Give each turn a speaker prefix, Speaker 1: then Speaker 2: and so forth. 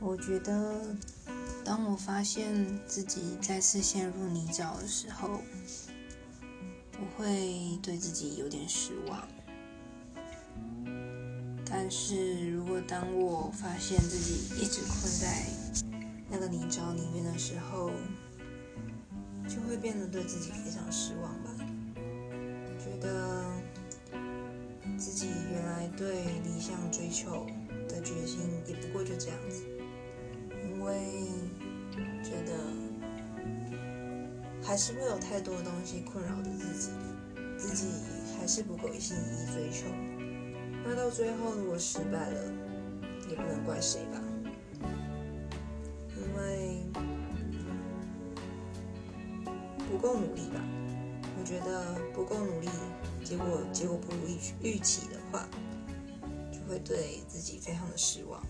Speaker 1: 我觉得，当我发现自己再次陷入泥沼的时候，我会对自己有点失望。但是如果当我发现自己一直困在那个泥沼里面的时候，就会变得对自己非常失望吧。觉得自己原来对理想追求的决心也不过就这样还是会有太多东西困扰着自己，自己还是不够一心一意追求。那到最后如果失败了，也不能怪谁吧？因为不够努力吧？我觉得不够努力，结果结果不如预预期的话，就会对自己非常的失望。